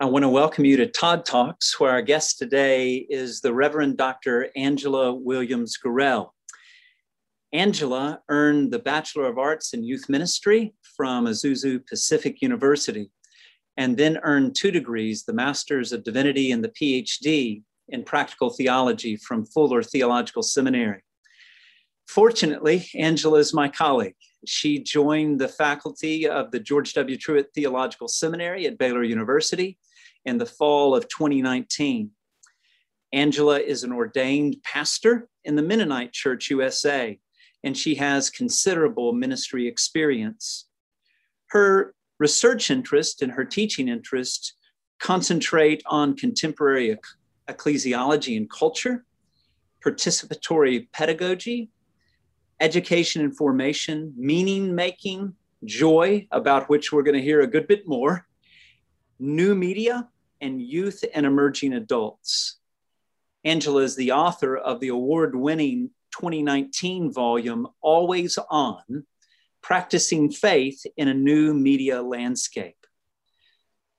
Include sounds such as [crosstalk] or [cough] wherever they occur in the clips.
I want to welcome you to Todd Talks, where our guest today is the Reverend Dr. Angela Williams Gorrell. Angela earned the Bachelor of Arts in Youth Ministry from Azusa Pacific University, and then earned two degrees the Master's of Divinity and the PhD in Practical Theology from Fuller Theological Seminary. Fortunately, Angela is my colleague. She joined the faculty of the George W. Truett Theological Seminary at Baylor University in the fall of 2019. Angela is an ordained pastor in the Mennonite Church USA, and she has considerable ministry experience. Her research interest and her teaching interest concentrate on contemporary ecclesiology and culture, participatory pedagogy, education and formation, meaning making, joy, about which we're going to hear a good bit more, new media, and youth and emerging adults. Angela is the author of the award winning 2019 volume, Always On Practicing Faith in a New Media Landscape.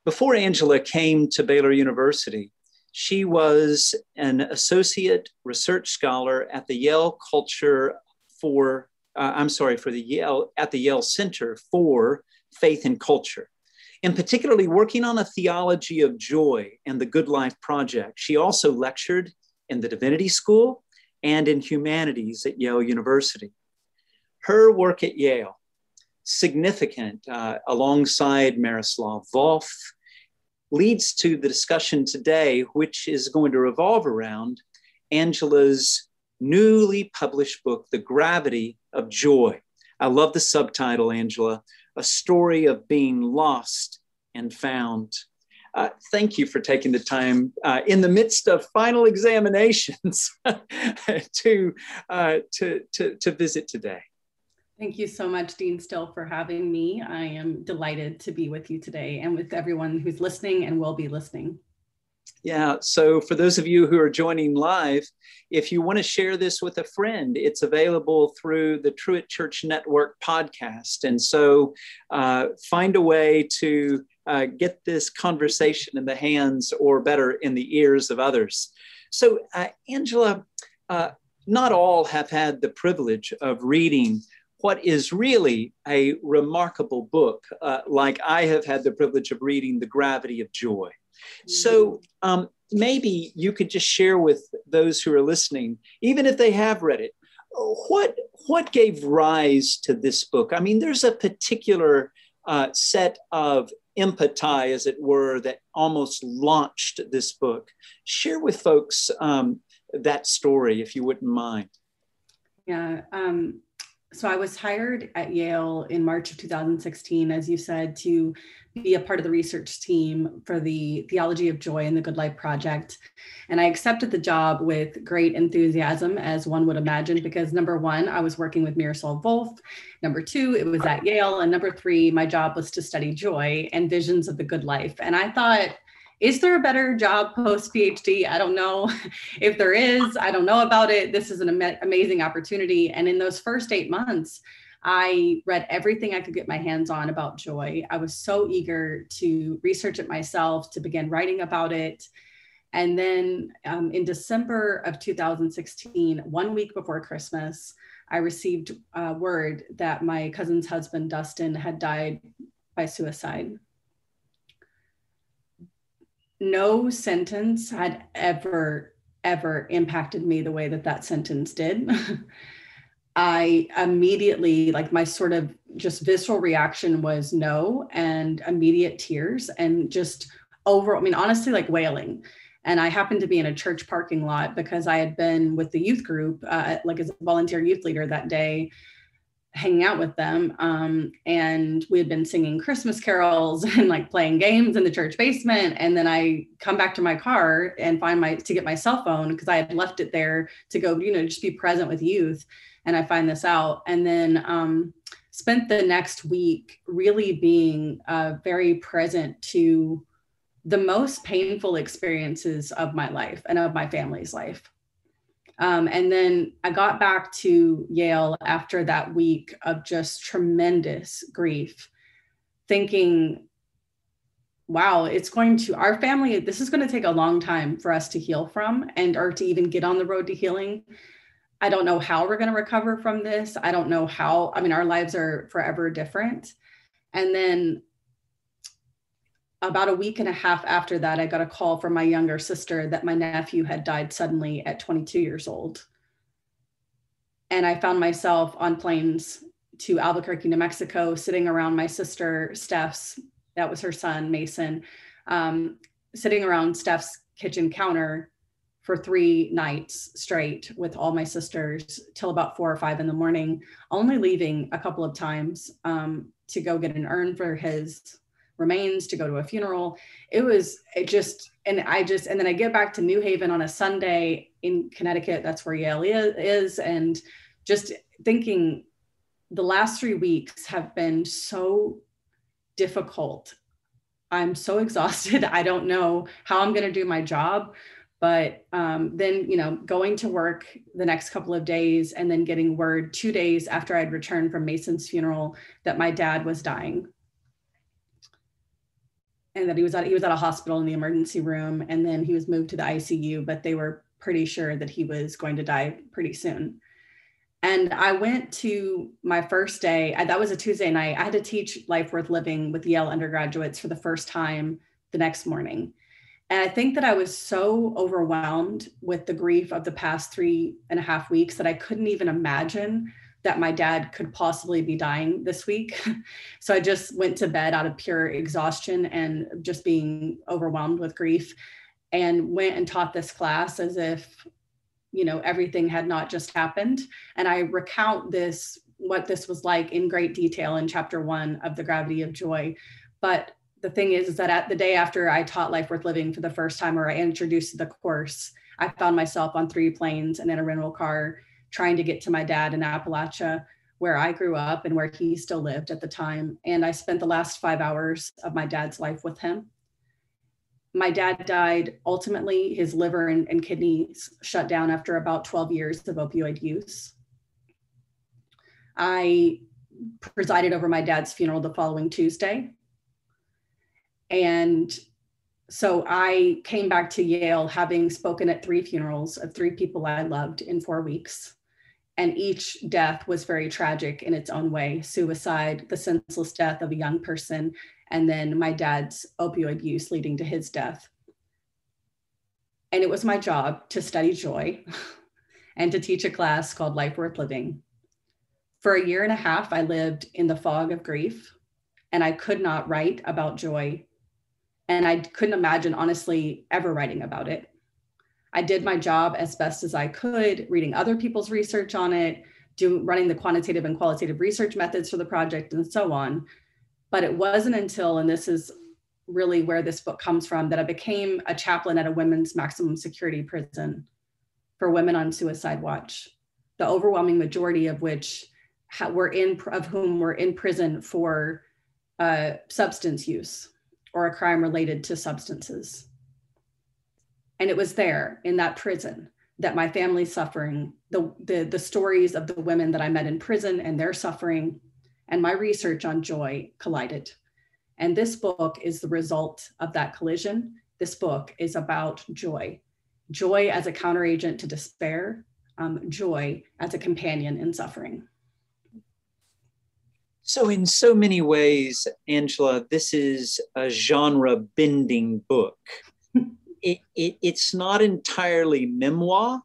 Before Angela came to Baylor University, she was an associate research scholar at the Yale Culture for, uh, I'm sorry, for the Yale, at the Yale Center for Faith and Culture and particularly working on a theology of joy and the Good Life Project. She also lectured in the Divinity School and in humanities at Yale University. Her work at Yale, significant uh, alongside Miroslav Volf, leads to the discussion today, which is going to revolve around Angela's newly published book, The Gravity of Joy. I love the subtitle, Angela, a story of being lost and found. Uh, thank you for taking the time uh, in the midst of final examinations [laughs] to, uh, to, to, to visit today. Thank you so much, Dean Still, for having me. I am delighted to be with you today and with everyone who's listening and will be listening. Yeah, so for those of you who are joining live, if you want to share this with a friend, it's available through the Truett Church Network podcast. And so uh, find a way to uh, get this conversation in the hands or better in the ears of others. So, uh, Angela, uh, not all have had the privilege of reading what is really a remarkable book, uh, like I have had the privilege of reading The Gravity of Joy. So um, maybe you could just share with those who are listening, even if they have read it, what what gave rise to this book? I mean, there's a particular uh, set of empathy, as it were, that almost launched this book. Share with folks um, that story, if you wouldn't mind. Yeah. Um, so I was hired at Yale in March of 2016, as you said, to be a part of the research team for the Theology of Joy and the Good Life Project. And I accepted the job with great enthusiasm, as one would imagine, because number one, I was working with Miroslav Volf. Number two, it was at Yale. And number three, my job was to study joy and visions of the good life. And I thought, is there a better job post PhD? I don't know. [laughs] if there is, I don't know about it. This is an am- amazing opportunity. And in those first eight months, I read everything I could get my hands on about joy. I was so eager to research it myself, to begin writing about it. And then um, in December of 2016, one week before Christmas, I received uh, word that my cousin's husband, Dustin, had died by suicide. No sentence had ever, ever impacted me the way that that sentence did. [laughs] I immediately, like my sort of just visceral reaction was no and immediate tears and just over, I mean, honestly, like wailing. And I happened to be in a church parking lot because I had been with the youth group, uh, like as a volunteer youth leader that day, hanging out with them. Um, and we had been singing Christmas carols [laughs] and like playing games in the church basement. And then I come back to my car and find my to get my cell phone because I had left it there to go, you know, just be present with youth and I find this out. And then um, spent the next week really being uh, very present to the most painful experiences of my life and of my family's life. Um, and then I got back to Yale after that week of just tremendous grief, thinking, wow, it's going to our family, this is going to take a long time for us to heal from and or to even get on the road to healing. I don't know how we're going to recover from this. I don't know how, I mean, our lives are forever different. And then about a week and a half after that, I got a call from my younger sister that my nephew had died suddenly at 22 years old. And I found myself on planes to Albuquerque, New Mexico, sitting around my sister Steph's, that was her son, Mason, um, sitting around Steph's kitchen counter for three nights straight with all my sisters till about four or five in the morning, only leaving a couple of times um, to go get an urn for his remains to go to a funeral. It was it just, and I just, and then I get back to New Haven on a Sunday in Connecticut. That's where Yale is. And just thinking the last three weeks have been so difficult. I'm so [laughs] exhausted. I don't know how I'm going to do my job. But um, then, you know, going to work the next couple of days and then getting word two days after I'd returned from Mason's funeral that my dad was dying and that he was at he was at a hospital in the emergency room and then he was moved to the ICU but they were pretty sure that he was going to die pretty soon. And I went to my first day I, that was a Tuesday night. I had to teach life worth living with Yale undergraduates for the first time the next morning. And I think that I was so overwhelmed with the grief of the past three and a half weeks that I couldn't even imagine that my dad could possibly be dying this week. [laughs] so I just went to bed out of pure exhaustion and just being overwhelmed with grief and went and taught this class as if you know everything had not just happened and I recount this what this was like in great detail in chapter 1 of the gravity of joy but the thing is, is that at the day after I taught life worth living for the first time or I introduced the course I found myself on three planes and in a rental car trying to get to my dad in Appalachia, where I grew up and where he still lived at the time. And I spent the last five hours of my dad's life with him. My dad died ultimately, his liver and, and kidneys shut down after about 12 years of opioid use. I presided over my dad's funeral the following Tuesday. And so I came back to Yale having spoken at three funerals of three people I loved in four weeks and each death was very tragic in its own way. Suicide the senseless death of a young person and then my dad's opioid use leading to his death. And it was my job to study joy [laughs] and to teach a class called life worth living. For a year and a half i lived in the fog of grief and i could not write about joy and i couldn't imagine honestly ever writing about it I did my job as best as I could, reading other people's research on it, doing running the quantitative and qualitative research methods for the project, and so on. But it wasn't until, and this is really where this book comes from, that I became a chaplain at a women's maximum security prison for women on suicide watch. The overwhelming majority of which were in of whom were in prison for uh, substance use or a crime related to substances. And it was there in that prison that my family's suffering, the, the, the stories of the women that I met in prison and their suffering, and my research on joy collided. And this book is the result of that collision. This book is about joy joy as a counteragent to despair, um, joy as a companion in suffering. So, in so many ways, Angela, this is a genre bending book it, it, it's not entirely memoir.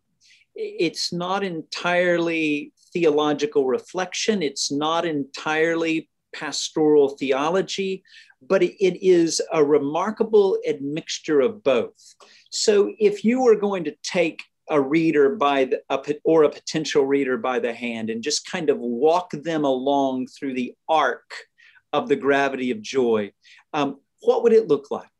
It's not entirely theological reflection. It's not entirely pastoral theology, but it, is a remarkable admixture of both. So if you were going to take a reader by the a, or a potential reader by the hand and just kind of walk them along through the arc of the gravity of joy, um, what would it look like?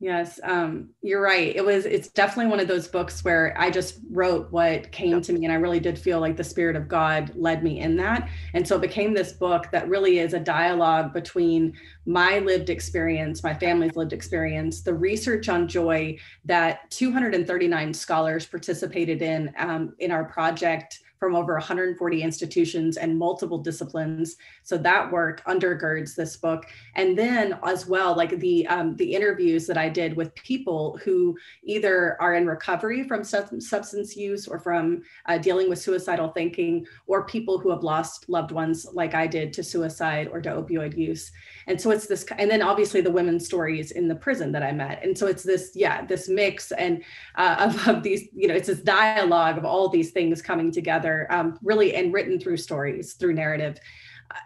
Yes, um, you're right. It was. It's definitely one of those books where I just wrote what came to me, and I really did feel like the Spirit of God led me in that. And so it became this book that really is a dialogue between my lived experience, my family's lived experience, the research on joy that 239 scholars participated in um, in our project from over 140 institutions and multiple disciplines. So that work undergirds this book. And then as well, like the um, the interviews that I did with people who either are in recovery from substance use or from uh, dealing with suicidal thinking, or people who have lost loved ones like I did to suicide or to opioid use. And so it's this, and then obviously the women's stories in the prison that I met. And so it's this, yeah, this mix and uh, [laughs] of, of these, you know, it's this dialogue of all these things coming together, um, really, and written through stories, through narrative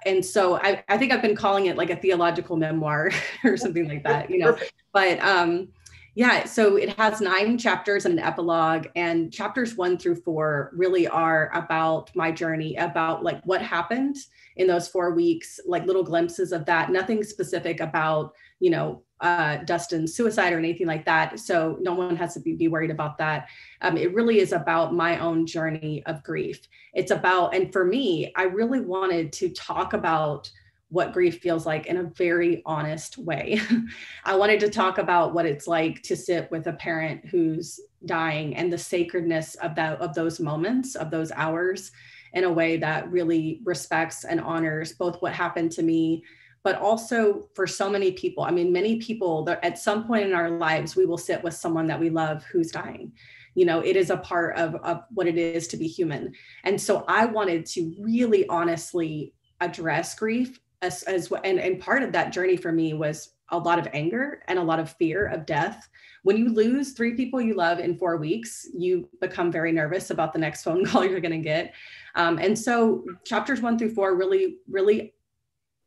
and so I, I, think I've been calling it like a theological memoir [laughs] or something like that, you know. But um, yeah, so it has nine chapters and an epilogue, and chapters one through four really are about my journey, about like what happened in those four weeks, like little glimpses of that. Nothing specific about you know uh, Dustin's suicide or anything like that. So no one has to be, be worried about that. Um, it really is about my own journey of grief. It's about, and for me, I really wanted to talk about what grief feels like in a very honest way. [laughs] I wanted to talk about what it's like to sit with a parent who's dying and the sacredness of that of those moments, of those hours in a way that really respects and honors both what happened to me but also for so many people. I mean, many people that at some point in our lives, we will sit with someone that we love who's dying. You know, it is a part of, of what it is to be human. And so I wanted to really honestly address grief as, as and, and part of that journey for me was a lot of anger and a lot of fear of death. When you lose three people you love in four weeks, you become very nervous about the next phone [laughs] call you're going to get. Um, and so chapters one through four really, really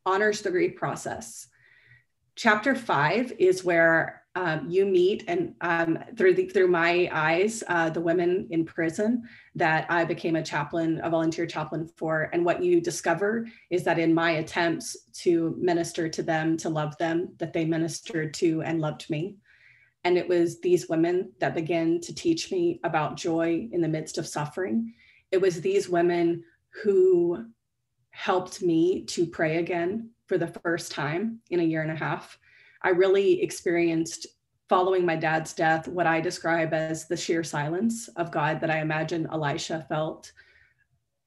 honors the grief process. Chapter five is where um, you meet and um, through the, through my eyes, uh, the women in prison that I became a chaplain, a volunteer chaplain for. And what you discover is that in my attempts to minister to them, to love them, that they ministered to and loved me. And it was these women that began to teach me about joy in the midst of suffering. It was these women who helped me to pray again for the first time in a year and a half. I really experienced following my dad's death what I describe as the sheer silence of God that I imagine Elijah felt.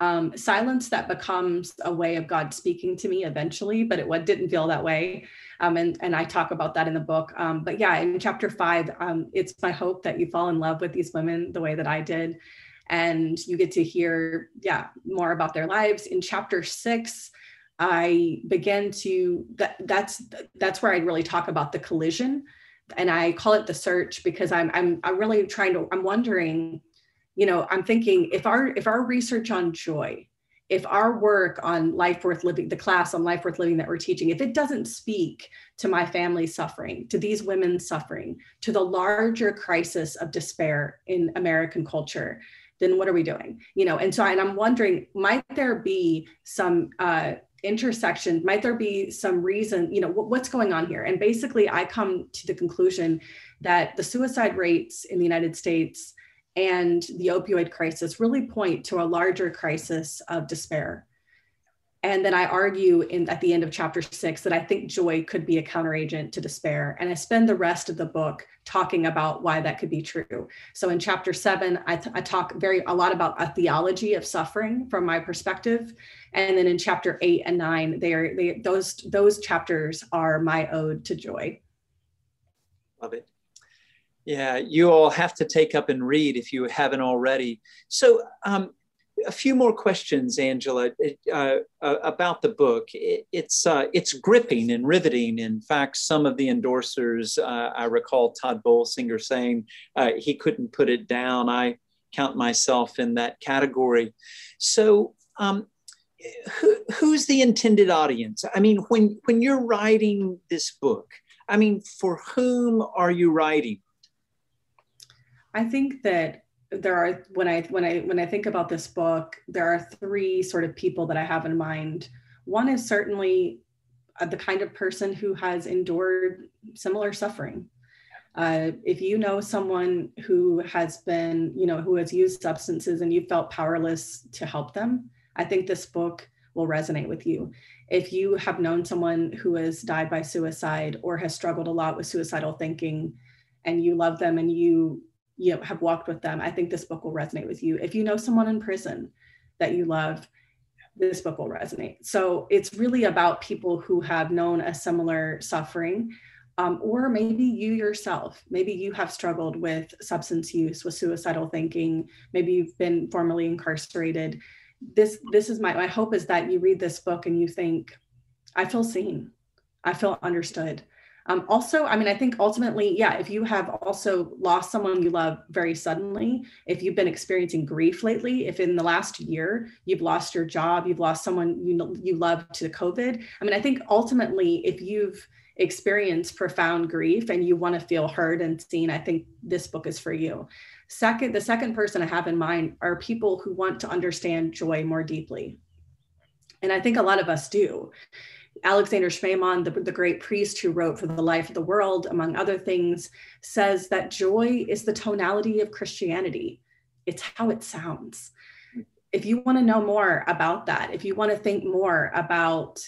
Um, silence that becomes a way of God speaking to me eventually, but it didn't feel that way. Um, and, and I talk about that in the book. Um, but yeah, in chapter five, um, it's my hope that you fall in love with these women the way that I did and you get to hear yeah more about their lives. In chapter six i begin to that that's that's where i really talk about the collision and i call it the search because i'm i'm, I'm really trying to i'm wondering you know i'm thinking if our if our research on joy if our work on life worth living the class on life worth living that we're teaching if it doesn't speak to my family's suffering to these women's suffering to the larger crisis of despair in american culture then what are we doing? You know, and so and I'm wondering, might there be some uh, intersection? Might there be some reason? You know, what's going on here? And basically, I come to the conclusion that the suicide rates in the United States and the opioid crisis really point to a larger crisis of despair and then I argue in at the end of chapter six that I think joy could be a counteragent to despair. And I spend the rest of the book talking about why that could be true. So in chapter seven, I, I talk very a lot about a theology of suffering from my perspective. And then in chapter eight and nine, they are they, those those chapters are my ode to joy. Love it. Yeah, you all have to take up and read if you haven't already. So um, a few more questions, Angela, uh, uh, about the book. It, it's uh, it's gripping and riveting. In fact, some of the endorsers, uh, I recall Tod Bolsinger saying uh, he couldn't put it down. I count myself in that category. So, um, who, who's the intended audience? I mean, when when you're writing this book, I mean, for whom are you writing? I think that there are when i when i when i think about this book there are three sort of people that i have in mind. One is certainly uh, the kind of person who has endured similar suffering. Uh, if you know someone who has been you know who has used substances and you felt powerless to help them i think this book will resonate with you. If you have known someone who has died by suicide or has struggled a lot with suicidal thinking and you love them and you you know have walked with them i think this book will resonate with you if you know someone in prison that you love, this book will resonate. So it's really about people who have known a similar suffering. Um, or maybe you yourself, maybe you have struggled with substance use, with suicidal thinking, maybe you've been formerly incarcerated. This this is my my hope is that you read this book and you think, I feel seen, I feel understood. Um, also, I mean, I think ultimately, yeah, if you have also lost someone you love very suddenly, if you've been experiencing grief lately, if in the last year you've lost your job, you've lost someone you you love to COVID, I mean, I think ultimately, if you've experienced profound grief and you want to feel heard and seen, I think this book is for you. Second, the second person I have in mind are people who want to understand joy more deeply. And I think a lot of us do. Alexander Schmemann, the, the great priest who wrote For the Life of the World, among other things, says that joy is the tonality of Christianity. It's how it sounds. If you want to know more about that, if you want to think more about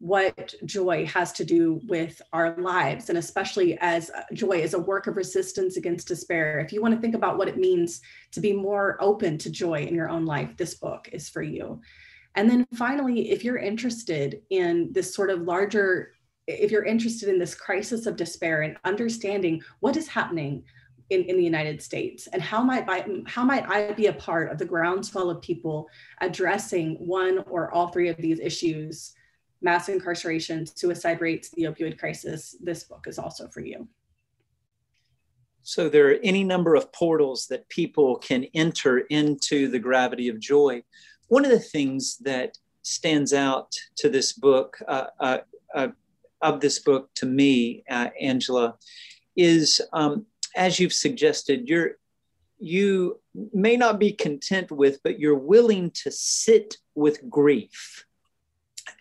what joy has to do with our lives, and especially as uh, joy is a work of resistance against despair, if you want to think about what it means to be more open to joy in your own life, this book is for you. And then finally, if you're interested in this sort of larger, if you're interested in this crisis of despair and understanding what is happening in, in the United States and how might I, how might I be a part of the groundswell of people addressing one or all three of these issues, mass incarceration, suicide rates, the opioid crisis, this book is also for you. So there are any number of portals that people can enter into the gravity of joy one of the things that stands out to this book, uh, uh, uh, of this book to me, uh, Angela, is um, as you've suggested, you're you may not be content with, but you're willing to sit with grief.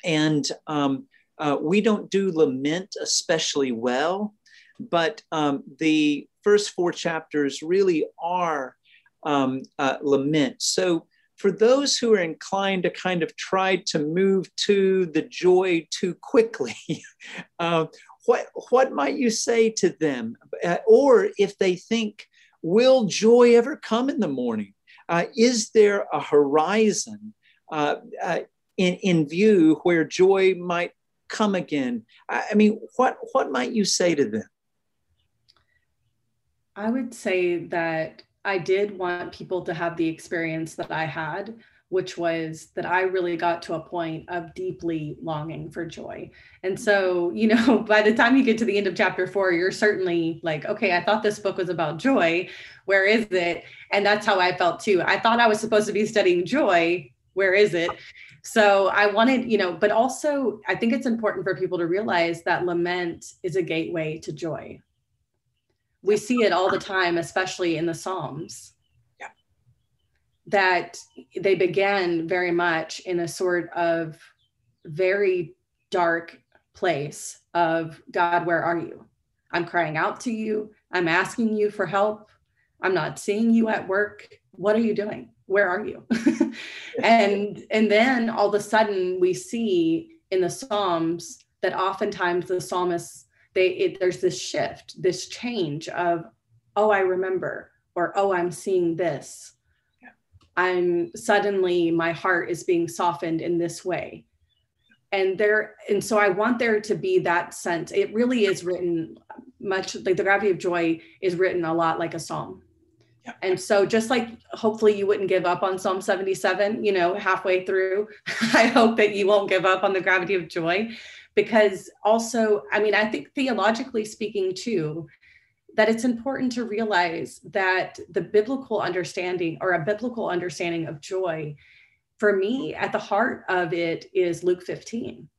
And um, uh, we don't do lament especially well, but um, the first four chapters really are um, uh, lament. So for those who are inclined to kind of try to move to the joy too quickly, [laughs] uh, what, what might you say to them? Uh, or if they think, will joy ever come in the morning? Uh, is there a horizon uh, uh, in, in view where joy might come again? I, I mean, what, what might you say to them? I would say that I did want people to have the experience that I had, which was that I really got to a point of deeply longing for joy. And so, you know, [laughs] by the time you get to the end of chapter four, you're certainly like, okay, I thought this book was about joy. Where is it? And that's how I felt too. I thought I was supposed to be studying joy. Where is it? So I wanted, you know, but also I think it's important for people to realize that lament is a gateway to joy we see it all the time, especially in the Psalms. Yeah. That they begin very much in a sort of very dark place of God, where are you? I'm crying out to you. I'm asking you for help. I'm not seeing you at work. What are you doing? Where are you? [laughs] and and then all of a sudden we see in the Psalms that oftentimes the psalmists they it, there's this shift this change of oh i remember or oh i'm seeing this. Yeah. i'm suddenly my heart is being softened in this way. And there and so i want there to be that sense. It really is written much like the gravity of joy is written a lot like a psalm. Yeah. and so just like hopefully you wouldn't give up on psalm 77 you know halfway through [laughs] i hope that you won't give up on the gravity of joy because also i mean i think theologically speaking too that it's important to realize that the biblical understanding or a biblical understanding of joy for me at the heart of it is luke 15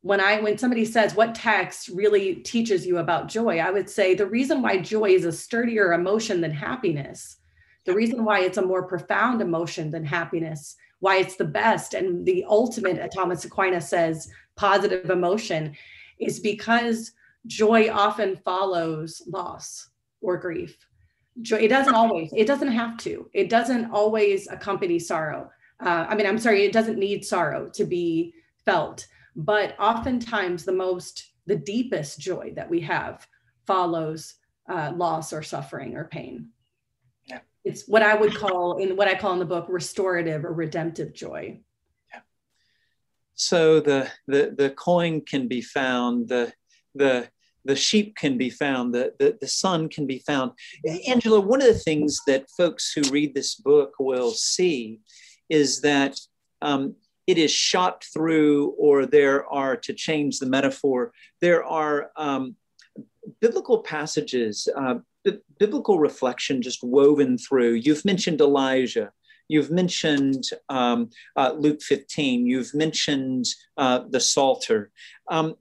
when i when somebody says what text really teaches you about joy? I would say the reason why joy is a sturdier emotion than happiness the reason why it's a more profound emotion than happiness why it's the best and the ultimate thomas aquinas says positive emotion is because joy often follows loss or grief. Joy, it doesn't always, it doesn't have to, it doesn't always accompany sorrow. Uh, I mean, I'm sorry, it doesn't need sorrow to be felt, but oftentimes the most, the deepest joy that we have follows uh, loss or suffering or pain. It's what I would call in what I call in the book restorative or redemptive joy. Yeah. So the the the coin can be found, the the the sheep can be found, the, the, the son can be found. Angela, one of the things that folks who read this book will see is that um, it is shot through, or there are, to change the metaphor, there are um, biblical passages, uh, b- biblical reflection just woven through. You've mentioned Elijah. You've mentioned um, uh, Luke 15. You've mentioned uh, the Psalter. Um,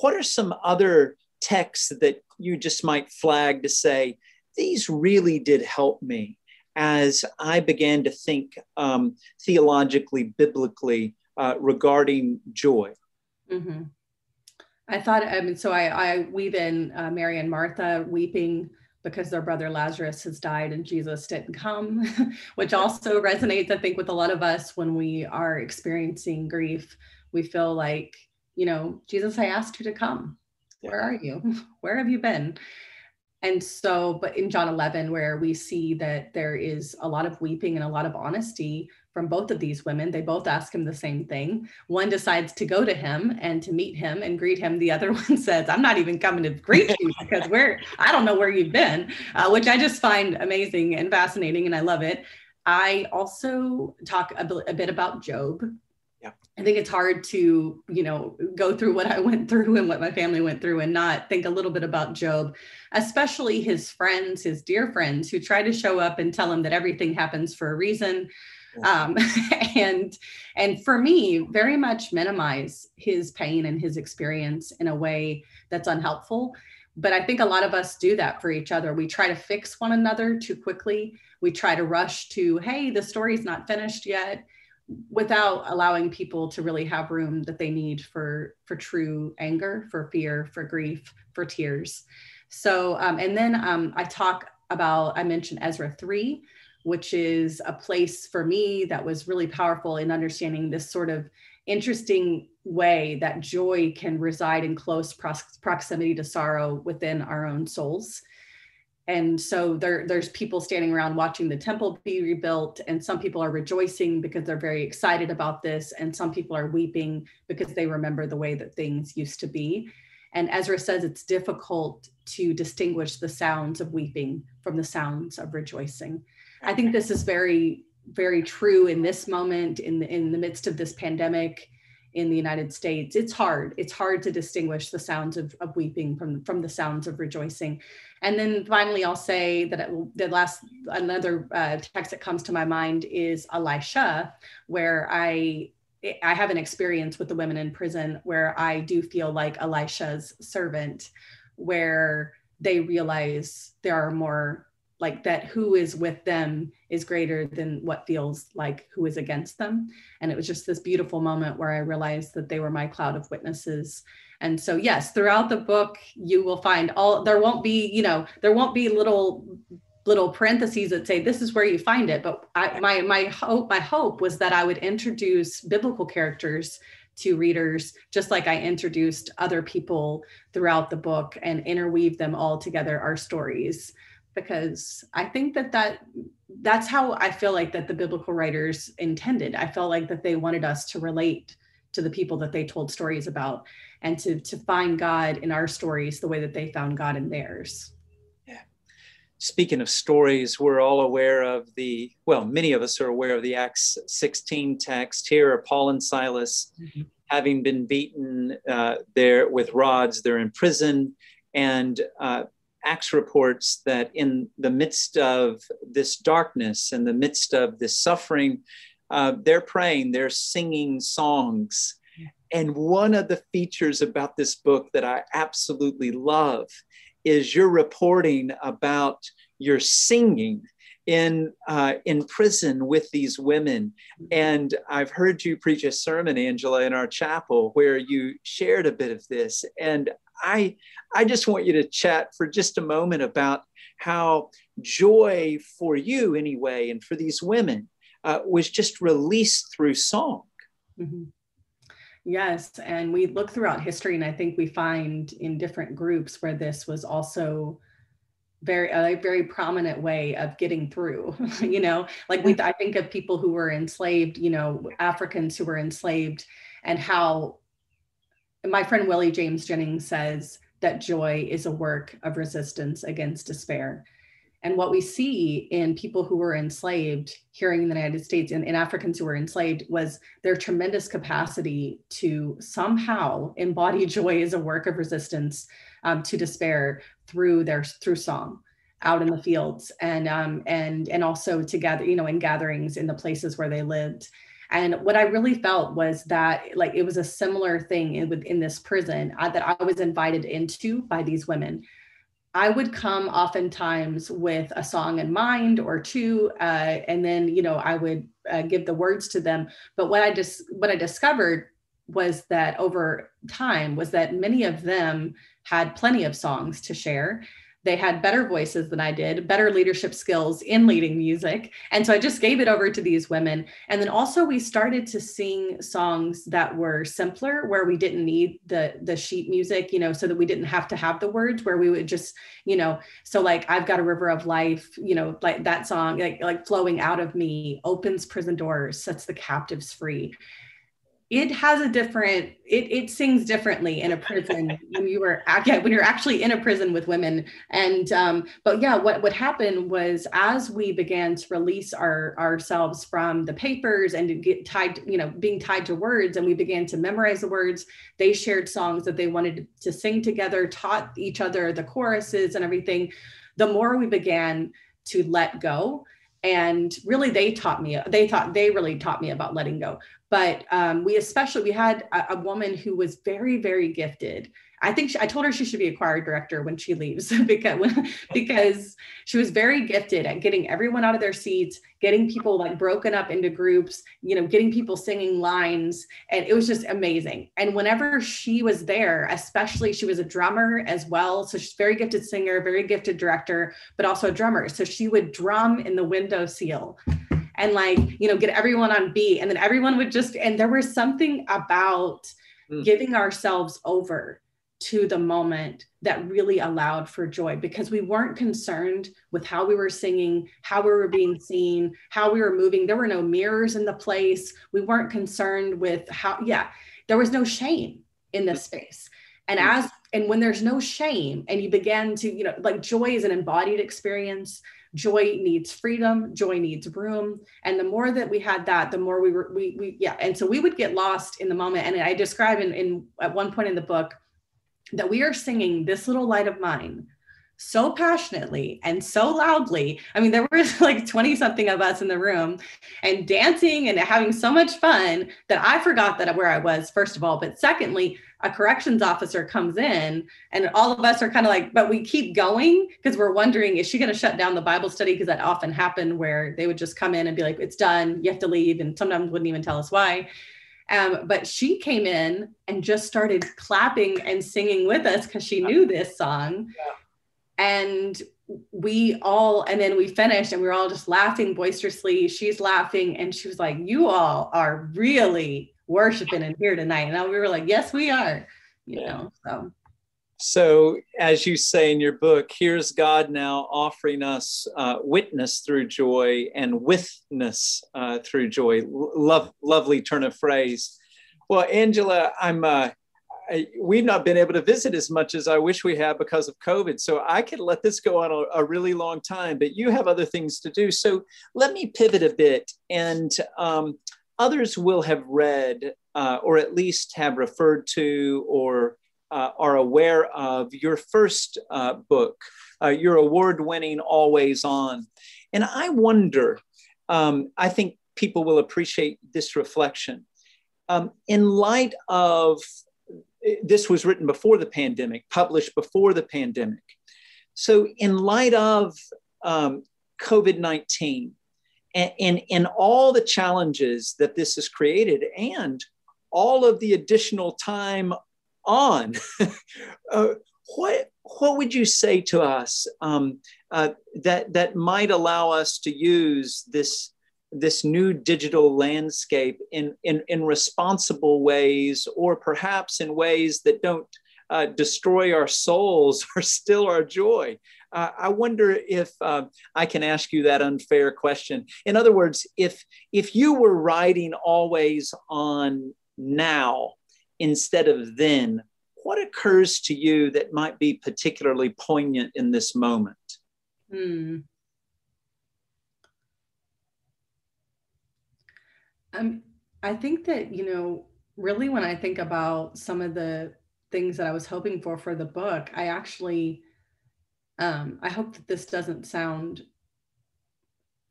what are some other texts that you just might flag to say, these really did help me as I began to think um, theologically, biblically uh, regarding joy? Mm-hmm. I thought, I mean, so I, I weave in uh, Mary and Martha weeping because their brother Lazarus has died and Jesus didn't come, [laughs] which also resonates, I think, with a lot of us when we are experiencing grief. We feel like, you know, Jesus, I asked you to come. Where are you? [laughs] Where have you been? And so, but in John 11, where we see that there is a lot of weeping and a lot of honesty from both of these women, they both ask him the same thing. One decides to go to him and to meet him and greet him. The other [laughs] one says, I'm not even coming to greet you because we're, I don't know where you've been, uh, which I just find amazing and fascinating. And I love it. I also talk a, a bit about Job I think it's hard to, you know, go through what I went through and what my family went through and not think a little bit about Job, especially his friends, his dear friends who try to show up and tell him that everything happens for a reason. Um, [laughs] and and for me, very much minimize his pain and his experience in a way that's unhelpful. But I think a lot of us do that for each other. We try to fix one another too quickly. We try to rush to, hey, the story's not finished yet without allowing people to really have room that they need for for true anger for fear for grief for tears so um, and then um, i talk about i mentioned ezra 3 which is a place for me that was really powerful in understanding this sort of interesting way that joy can reside in close proximity to sorrow within our own souls. And so there, there's people standing around watching the temple be rebuilt and some people are rejoicing because they're very excited about this and some people are weeping because they remember the way that things used to be. And ezra says it's difficult to distinguish the sounds of weeping from the sounds of rejoicing i think this is very very true in this moment in the, in the midst of this pandemic in the United States, it's hard. It's hard to distinguish the sounds of, of weeping from, from the sounds of rejoicing. And then finally, I'll say that it, the last another uh, text that comes to my mind is Elisha, where I I have an experience with the women in prison where I do feel like Elisha's servant, where they realize there are more like that who is with them is greater than what feels like who is against them. And it was just this beautiful moment where i realized that they were my cloud of witnesses. And so yes throughout the book you will find all there won't be you know there won't be little little parentheses that say this is where you find it. But I, my my hope my hope was that i would introduce biblical characters to readers just like i introduced other people throughout the book and interweave them all together our stories because I think that that that's how I feel like that the biblical writers intended. I felt like that they wanted us to relate to the people that they told stories about and to to find God in our stories the way that they found God in theirs. Yeah. Speaking of stories, we're all aware of the well, many of us are aware of the Acts 16 text. Here are Paul and Silas mm-hmm. having been beaten uh, there with rods. They're in prison, and uh, Acts reports that in the midst of this darkness, in the midst of this suffering, uh, they're praying, they're singing songs. And one of the features about this book that I absolutely love is your reporting about your singing in uh, in prison with these women. And I've heard you preach a sermon, Angela, in our chapel where you shared a bit of this. And I, I just want you to chat for just a moment about how joy for you, anyway, and for these women uh, was just released through song. Mm-hmm. Yes. And we look throughout history, and I think we find in different groups where this was also very a very prominent way of getting through [laughs] you know like we i think of people who were enslaved you know africans who were enslaved and how my friend willie james jennings says that joy is a work of resistance against despair. And what we see in people who were enslaved here in the United States and in Africans who were enslaved was their tremendous capacity to somehow embody [laughs] joy as a work of resistance um, to despair through their through song out in the fields and um, and and also together you know in gatherings in the places where they lived and what i really felt was that like it was a similar thing within this prison uh, that i was invited into by these women I would come oftentimes with a song in mind or two, uh, and then you know I would uh, give the words to them. But what I just what I discovered was that over time was that many of them had plenty of songs to share they had better voices than I did, better leadership skills in leading music. And so I just gave it over to these women. And then also we started to sing songs that were simpler where we didn't need the the sheet music, you know, so that we didn't have to have the words where we would just, you know, so like I've got a river of life, you know, like that song like like flowing out of me opens prison doors, sets the captives free it has a different it, it sings differently in a prison [laughs] when you were yeah, when you're actually in a prison with women. And um, but yeah what what happened was as we began to release our ourselves from the papers and to get tied you know being tied to words and we began to memorize the words they shared songs that they wanted to sing together taught each other the choruses and everything the more we began to let go and really they taught me they thought they really taught me about letting go. But um, we especially we had a, a, woman who was very very gifted i think she, i told her she should be a choir director when she leaves [laughs] because because she was very gifted at getting everyone out of their seats getting people like broken up into groups you know getting people singing lines and it was just amazing and whenever she was there especially she was a drummer as well so she's very gifted singer very gifted director but also a drummer so she would drum in the window seal and like you know get everyone on beat and then everyone would just and there was something about mm. giving ourselves over to the moment that really allowed for joy because we weren't concerned with how we were singing, how we were being seen, how we were moving. There were no mirrors in the place. We weren't concerned with how, yeah, there was no shame in this space. And mm. as, and when there's no shame and you begin to, you know, like joy is an embodied experience joy needs freedom joy needs room and the more that we had that the more we were we, we yeah and so we would get lost in the moment and i describe in, in at one point in the book that we are singing this little light of mine so passionately and so loudly. I mean, there was [laughs] like 20 something of us in the room and dancing and having so much fun that I forgot that where I was, first of all. But secondly, a corrections officer comes in and all of us are kind of like, but we keep going because we're wondering, is she going to shut down the Bible study? Because that often happened where they would just come in and be like, it's done, you have to leave. And sometimes wouldn't even tell us why. Um, but she came in and just started clapping and singing with us because she knew this song. Yeah and we all and then we finished and we were all just laughing boisterously she's laughing and she was like you all are really worshiping in here tonight and we were like yes we are you yeah. know so so as you say in your book here's god now offering us uh, witness through joy and witness uh, through joy love lovely turn of phrase well angela i'm uh, we've not been able to visit as much as I wish we had because of COVID. So I could let this go on a, a really long time, but you have other things to do. So let me pivot a bit. And um, others will have read uh, or at least have referred to or uh, are aware of your first uh, book, uh, your award winning Always On. And I wonder, um, I think people will appreciate this reflection. Um, in light of this was written before the pandemic, published before the pandemic. So, in light of um, COVID 19 and, and, and all the challenges that this has created, and all of the additional time on, [laughs] uh, what, what would you say to us um, uh, that, that might allow us to use this this new digital landscape in, in, in responsible ways or perhaps in ways that don't uh, destroy our souls [laughs] or still our joy? Uh, I wonder if uh, I can ask you that unfair question. In other words, if if you were writing always on now instead of then, what occurs to you that might be particularly poignant in this moment? Hmm. Um, I think that, you know, really when I think about some of the things that I was hoping for for the book, I actually, um, I hope that this doesn't sound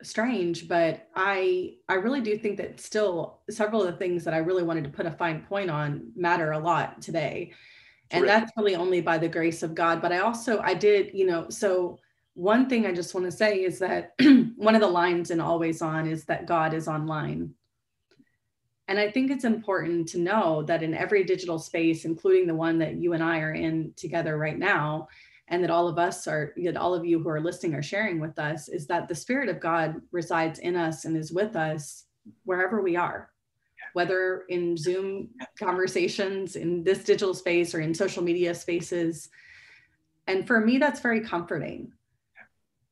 strange, but I I really do think that still several of the things that I really wanted to put a fine point on matter a lot today. And that's really only by the grace of God. But I also I did, you know, so one thing I just want to say is that [clears throat] one of the lines in Always On is that God is online. And I think it's important to know that in every digital space, including the one that you and I are in together right now, and that all of us are, that all of you who are listening are sharing with us, is that the Spirit of God resides in us and is with us wherever we are, whether in Zoom conversations, in this digital space, or in social media spaces. And for me, that's very comforting.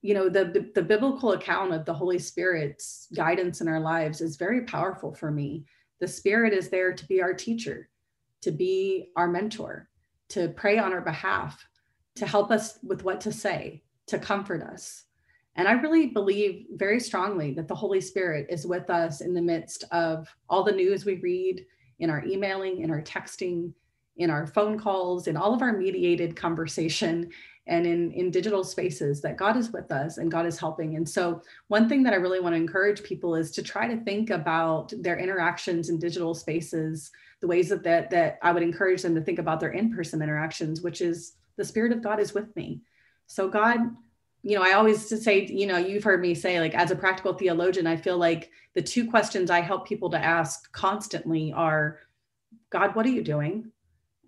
You know, the, the, the biblical account of the Holy Spirit's guidance in our lives is very powerful for me the Spirit is there to be our teacher, to be our mentor, to pray on our behalf, to help us with what to say, to comfort us. And I really believe very strongly that the Holy Spirit is with us in the midst of all the news we read, in our emailing, in our texting, in our phone calls, in all of our mediated conversation, and in, in digital spaces that God is with us and God is helping. And so, one thing that I really want to encourage people is to try to think about their interactions in digital spaces, the ways that, that, that I would encourage them to think about their in person interactions, which is the Spirit of God is with me. So, God, you know, I always say, you know, you've heard me say, like, as a practical theologian, I feel like the two questions I help people to ask constantly are God, what are you doing?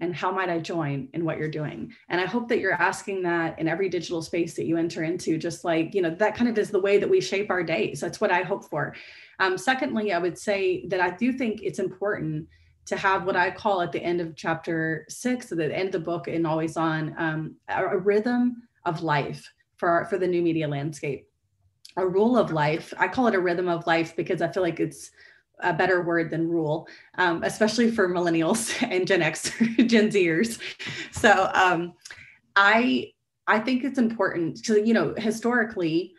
and how might I join in what you're doing? And I hope that you're asking that in every digital space that you enter into, just like, you know, that kind of is the way that we shape our days. That's what I hope for. Um, secondly, I would say that I do think it's important to have what I call at the end of chapter six, at the end of the book and always on um, a, rhythm of life for, our, for the new media landscape. A rule of life. I call it a rhythm of life because I feel like it's a better word than rule, um, especially for millennials [laughs] and Gen X, [laughs] Gen Zers. So um, I I think it's important to you know historically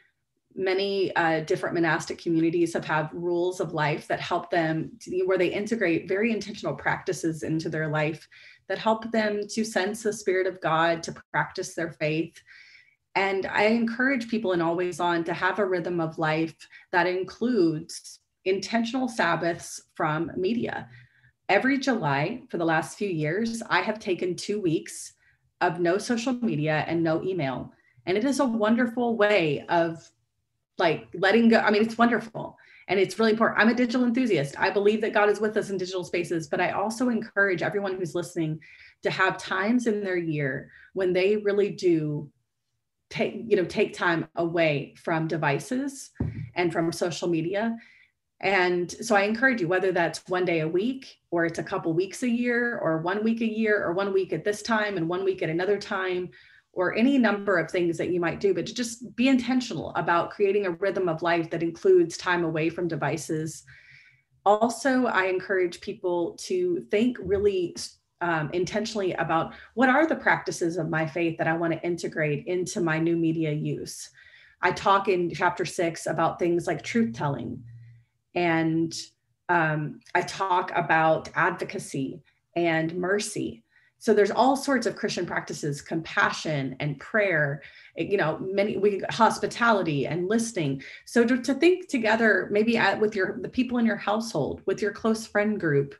many uh, different monastic communities have had rules of life that help them to, where they integrate very intentional practices into their life that help them to sense the spirit of god to practice their faith and i encourage people in always on to have a rhythm of life that includes intentional Sabbaths from media. Every July for the last few years, I have taken two weeks of no social media and no email. And it is a wonderful way of like letting go. I mean, it's wonderful and it's really important. I'm a digital enthusiast. I believe that God is with us in digital spaces, but I also encourage everyone who's listening to have times in their year when they really do take you know take time away from devices and from social media and so I encourage you, whether that's one day a week, or it's a couple weeks a year, or one week a year, or one week at this time and one week at another time, or any number of things that you might do, but to just be intentional about creating a rhythm of life that includes time away from devices. Also, I encourage people to think really um, intentionally about what are the practices of my faith that I want to integrate into my new media use. I talk in chapter six about things like truth telling and um, I talk about advocacy and mercy. So there's all sorts of Christian practices, compassion and prayer, you know, many we hospitality and listening. So to, to think together, maybe at, with your the people in your household, with your close friend group,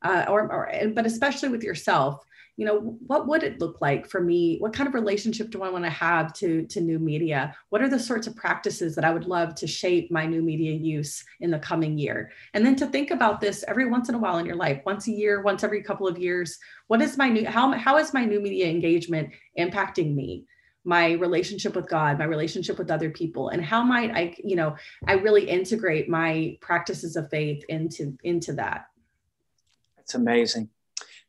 uh, or, or but especially with yourself, you know what would it look like for me? What kind of relationship do i want to have to to new media? What are the sorts of practices that i would love to shape my new media use in the coming year? And then to think about this every once in a while in your life once a year once every couple of years what is my new how, how is my new media engagement impacting me? My relationship with god my relationship with other people and how might i you know i really integrate my practices of faith into into that? It's amazing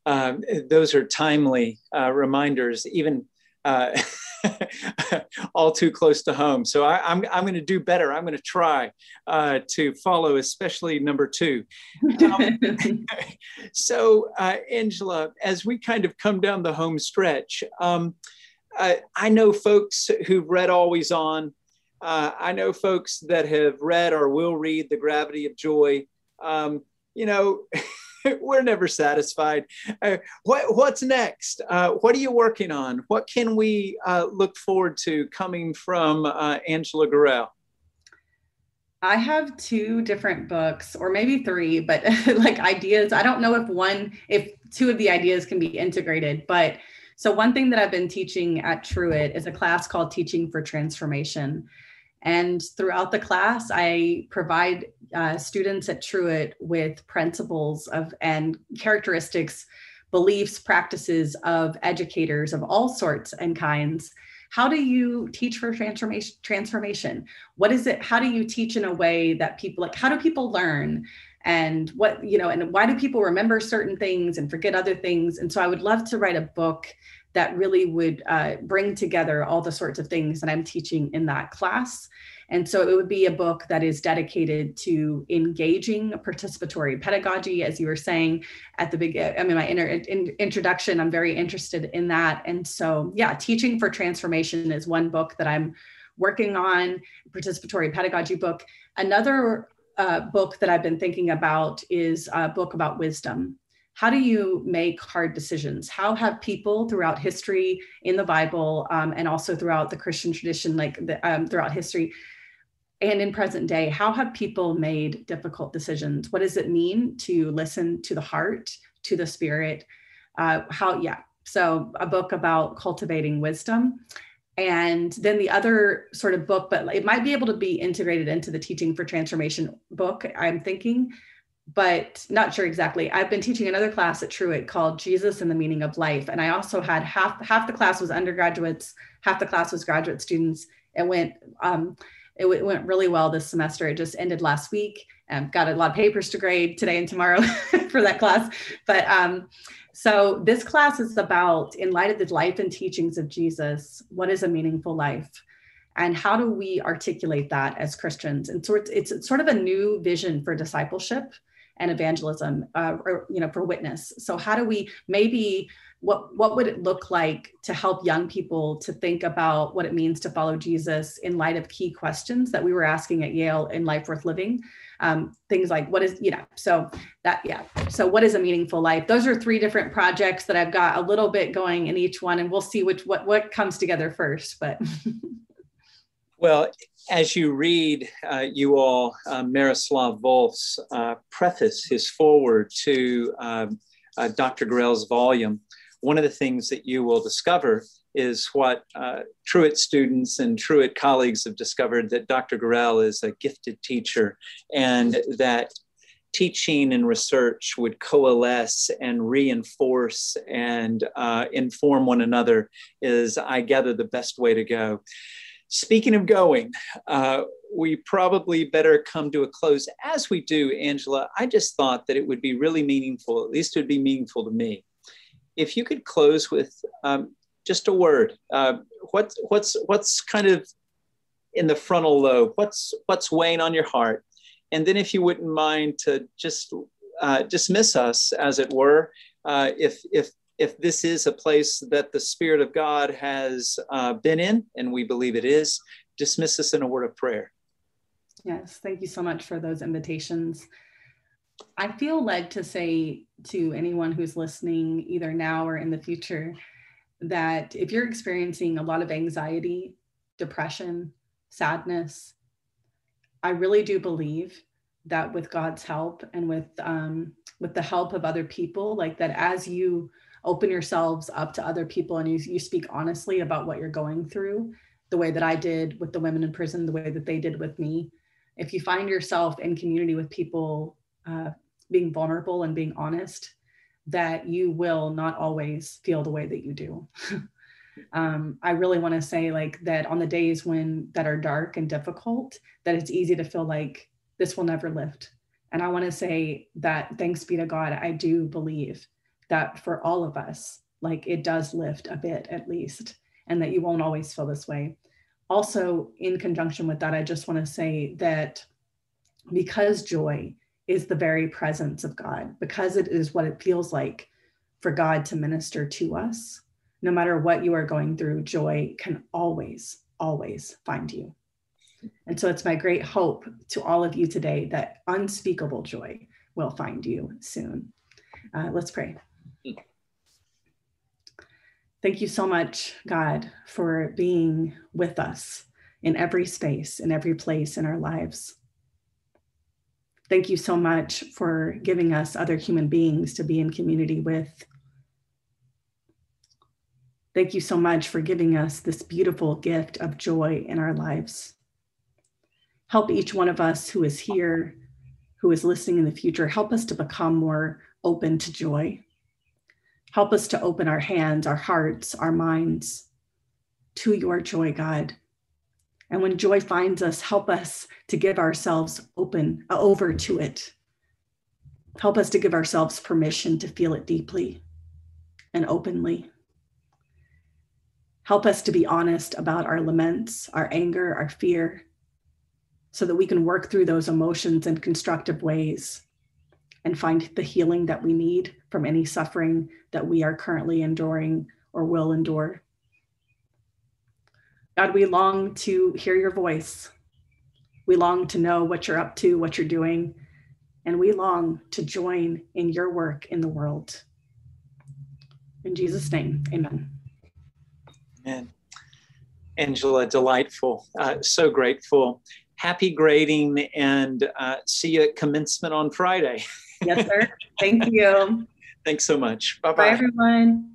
um, those are timely uh, reminders, even uh, [laughs] all too close to home. So I, am I'm, I'm going to do better. I'm going to try uh, to follow, especially number two. Um, [laughs] so, uh, Angela, as we kind of come down the home stretch, um, I, I know folks who've read Always On. Uh, I know folks that have read or will read The Gravity of Joy. Um, you know, [laughs] [laughs] we're never satisfied. Uh, what, what's next? Uh, what are you working on? What can we uh, look forward to coming from uh, Angela Gorrell? I have two different books, or maybe three, but [laughs] like ideas. I don't know if one, if two of the ideas can be integrated. But so, one thing that I've been teaching at Truett is a class called Teaching for Transformation. And throughout the class, I provide uh, students at Truett with principles of and characteristics, beliefs, practices of educators of all sorts and kinds. How do you teach for transformation? Transformation. What is it? How do you teach in a way that people like? How do people learn? And what you know? And why do people remember certain things and forget other things? And so I would love to write a book that really would uh, bring together all the sorts of things that I'm teaching in that class. And so it would be a book that is dedicated to engaging participatory pedagogy, as you were saying at the big, I mean, my inter, in, introduction, I'm very interested in that. And so, yeah, Teaching for Transformation is one book that I'm working on, participatory pedagogy book. Another uh, book that I've been thinking about is a book about wisdom how do you make hard decisions? How have people throughout history in the bible um, and also throughout the christian tradition like the, um, throughout history and in present day how have people made difficult decisions? What does it mean to listen to the heart to the spirit? Uh, how yeah. So a book about cultivating wisdom. And then the other sort of book but it might be able to be integrated into the teaching for transformation book i'm thinking but not sure exactly. I've been teaching another class at Truett called Jesus and the Meaning of Life. And I also had half half the class was undergraduates, half the class was graduate students. It went um, it, w- went really well this semester. It just ended last week. got a lot of papers to grade today and tomorrow [laughs] for that class. But um, so this class is about, in light of the life and teachings of Jesus, what is a meaningful life? and how do we articulate that as christians and so it's, it's, sort of a new vision for discipleship and evangelism uh, or you know for witness. So how do we maybe what what would it look like to help young people to think about what it means to follow jesus in light of key questions that we were asking at yale in life worth living? Um, things like what is you know so that yeah. So what is a meaningful life? Those are three different projects that i've got a little bit going in each one and we'll see which what what comes together first but [laughs] Well, as you read, uh, you all, uh, Miroslav Volf's uh, preface, his foreword to um, uh, Dr. Gorrell's volume, one of the things that you will discover is what uh, Truett students and Truett colleagues have discovered that Dr. Gorrell is a gifted teacher and that teaching and research would coalesce and reinforce and uh, inform one another is, I gather, the best way to go. Speaking of going, uh, we probably better come to a close. As we do, Angela, I just thought that it would be really meaningful, at least it would be meaningful to me, if you could close with um, just a word. Uh, what, what's, what's kind of in the frontal lobe? What's, what's weighing on your heart? And then if you wouldn't mind to just uh, dismiss us, as it were, uh, if, if if this is a place that the Spirit of God has uh, been in, and we believe it is, dismiss us in a word of prayer. Yes, thank you so much for those invitations. I feel led to say to anyone who's listening, either now or in the future, that if you're experiencing a lot of anxiety, depression, sadness, I really do believe that with God's help and with um, with the help of other people, like that, as you open yourselves up to other people and you, you speak honestly about what you're going through the way that i did with the women in prison the way that they did with me. If you find yourself in community with people uh, being vulnerable and being honest that you will not always feel the way that you do. [laughs] Um, i really want to say like that on the days when that are dark and difficult that it's easy to feel like this will never lift. And i want to say that thanks be to god i do believe that for all of us, like it does lift a bit at least, and that you won't always feel this way. Also, in conjunction with that, I just want to say that because joy is the very presence of God, because it is what it feels like for God to minister to us, no matter what you are going through, joy can always, always find you. And so it's my great hope to all of you today that unspeakable joy will find you soon. Uh, let's pray. Thank you so much, God, for being with us in every space, in every place in our lives. Thank you so much for giving us other human beings to be in community with. Thank you so much for giving us this beautiful gift of joy in our lives. Help each one of us who is here, who is listening in the future, help us to become more open to joy. Help us to open our hands, our hearts, our minds to your joy, God. And when joy finds us, help us to give ourselves open uh, over to it. Help us to give ourselves permission to feel it deeply and openly. Help us to be honest about our laments, our anger, our fear, so that we can work through those emotions in constructive ways and find the healing that we need from any suffering that we are currently enduring or will endure. God, we long to hear your voice. We long to know what you're up to, what you're doing, and we long to join in your work in the world. In Jesus' name, amen. Amen. Angela, delightful. Uh, so grateful. Happy grading and uh, see you at commencement on Friday. yes, sir. Thank you. Thanks so much. Bye-bye. Bye, everyone.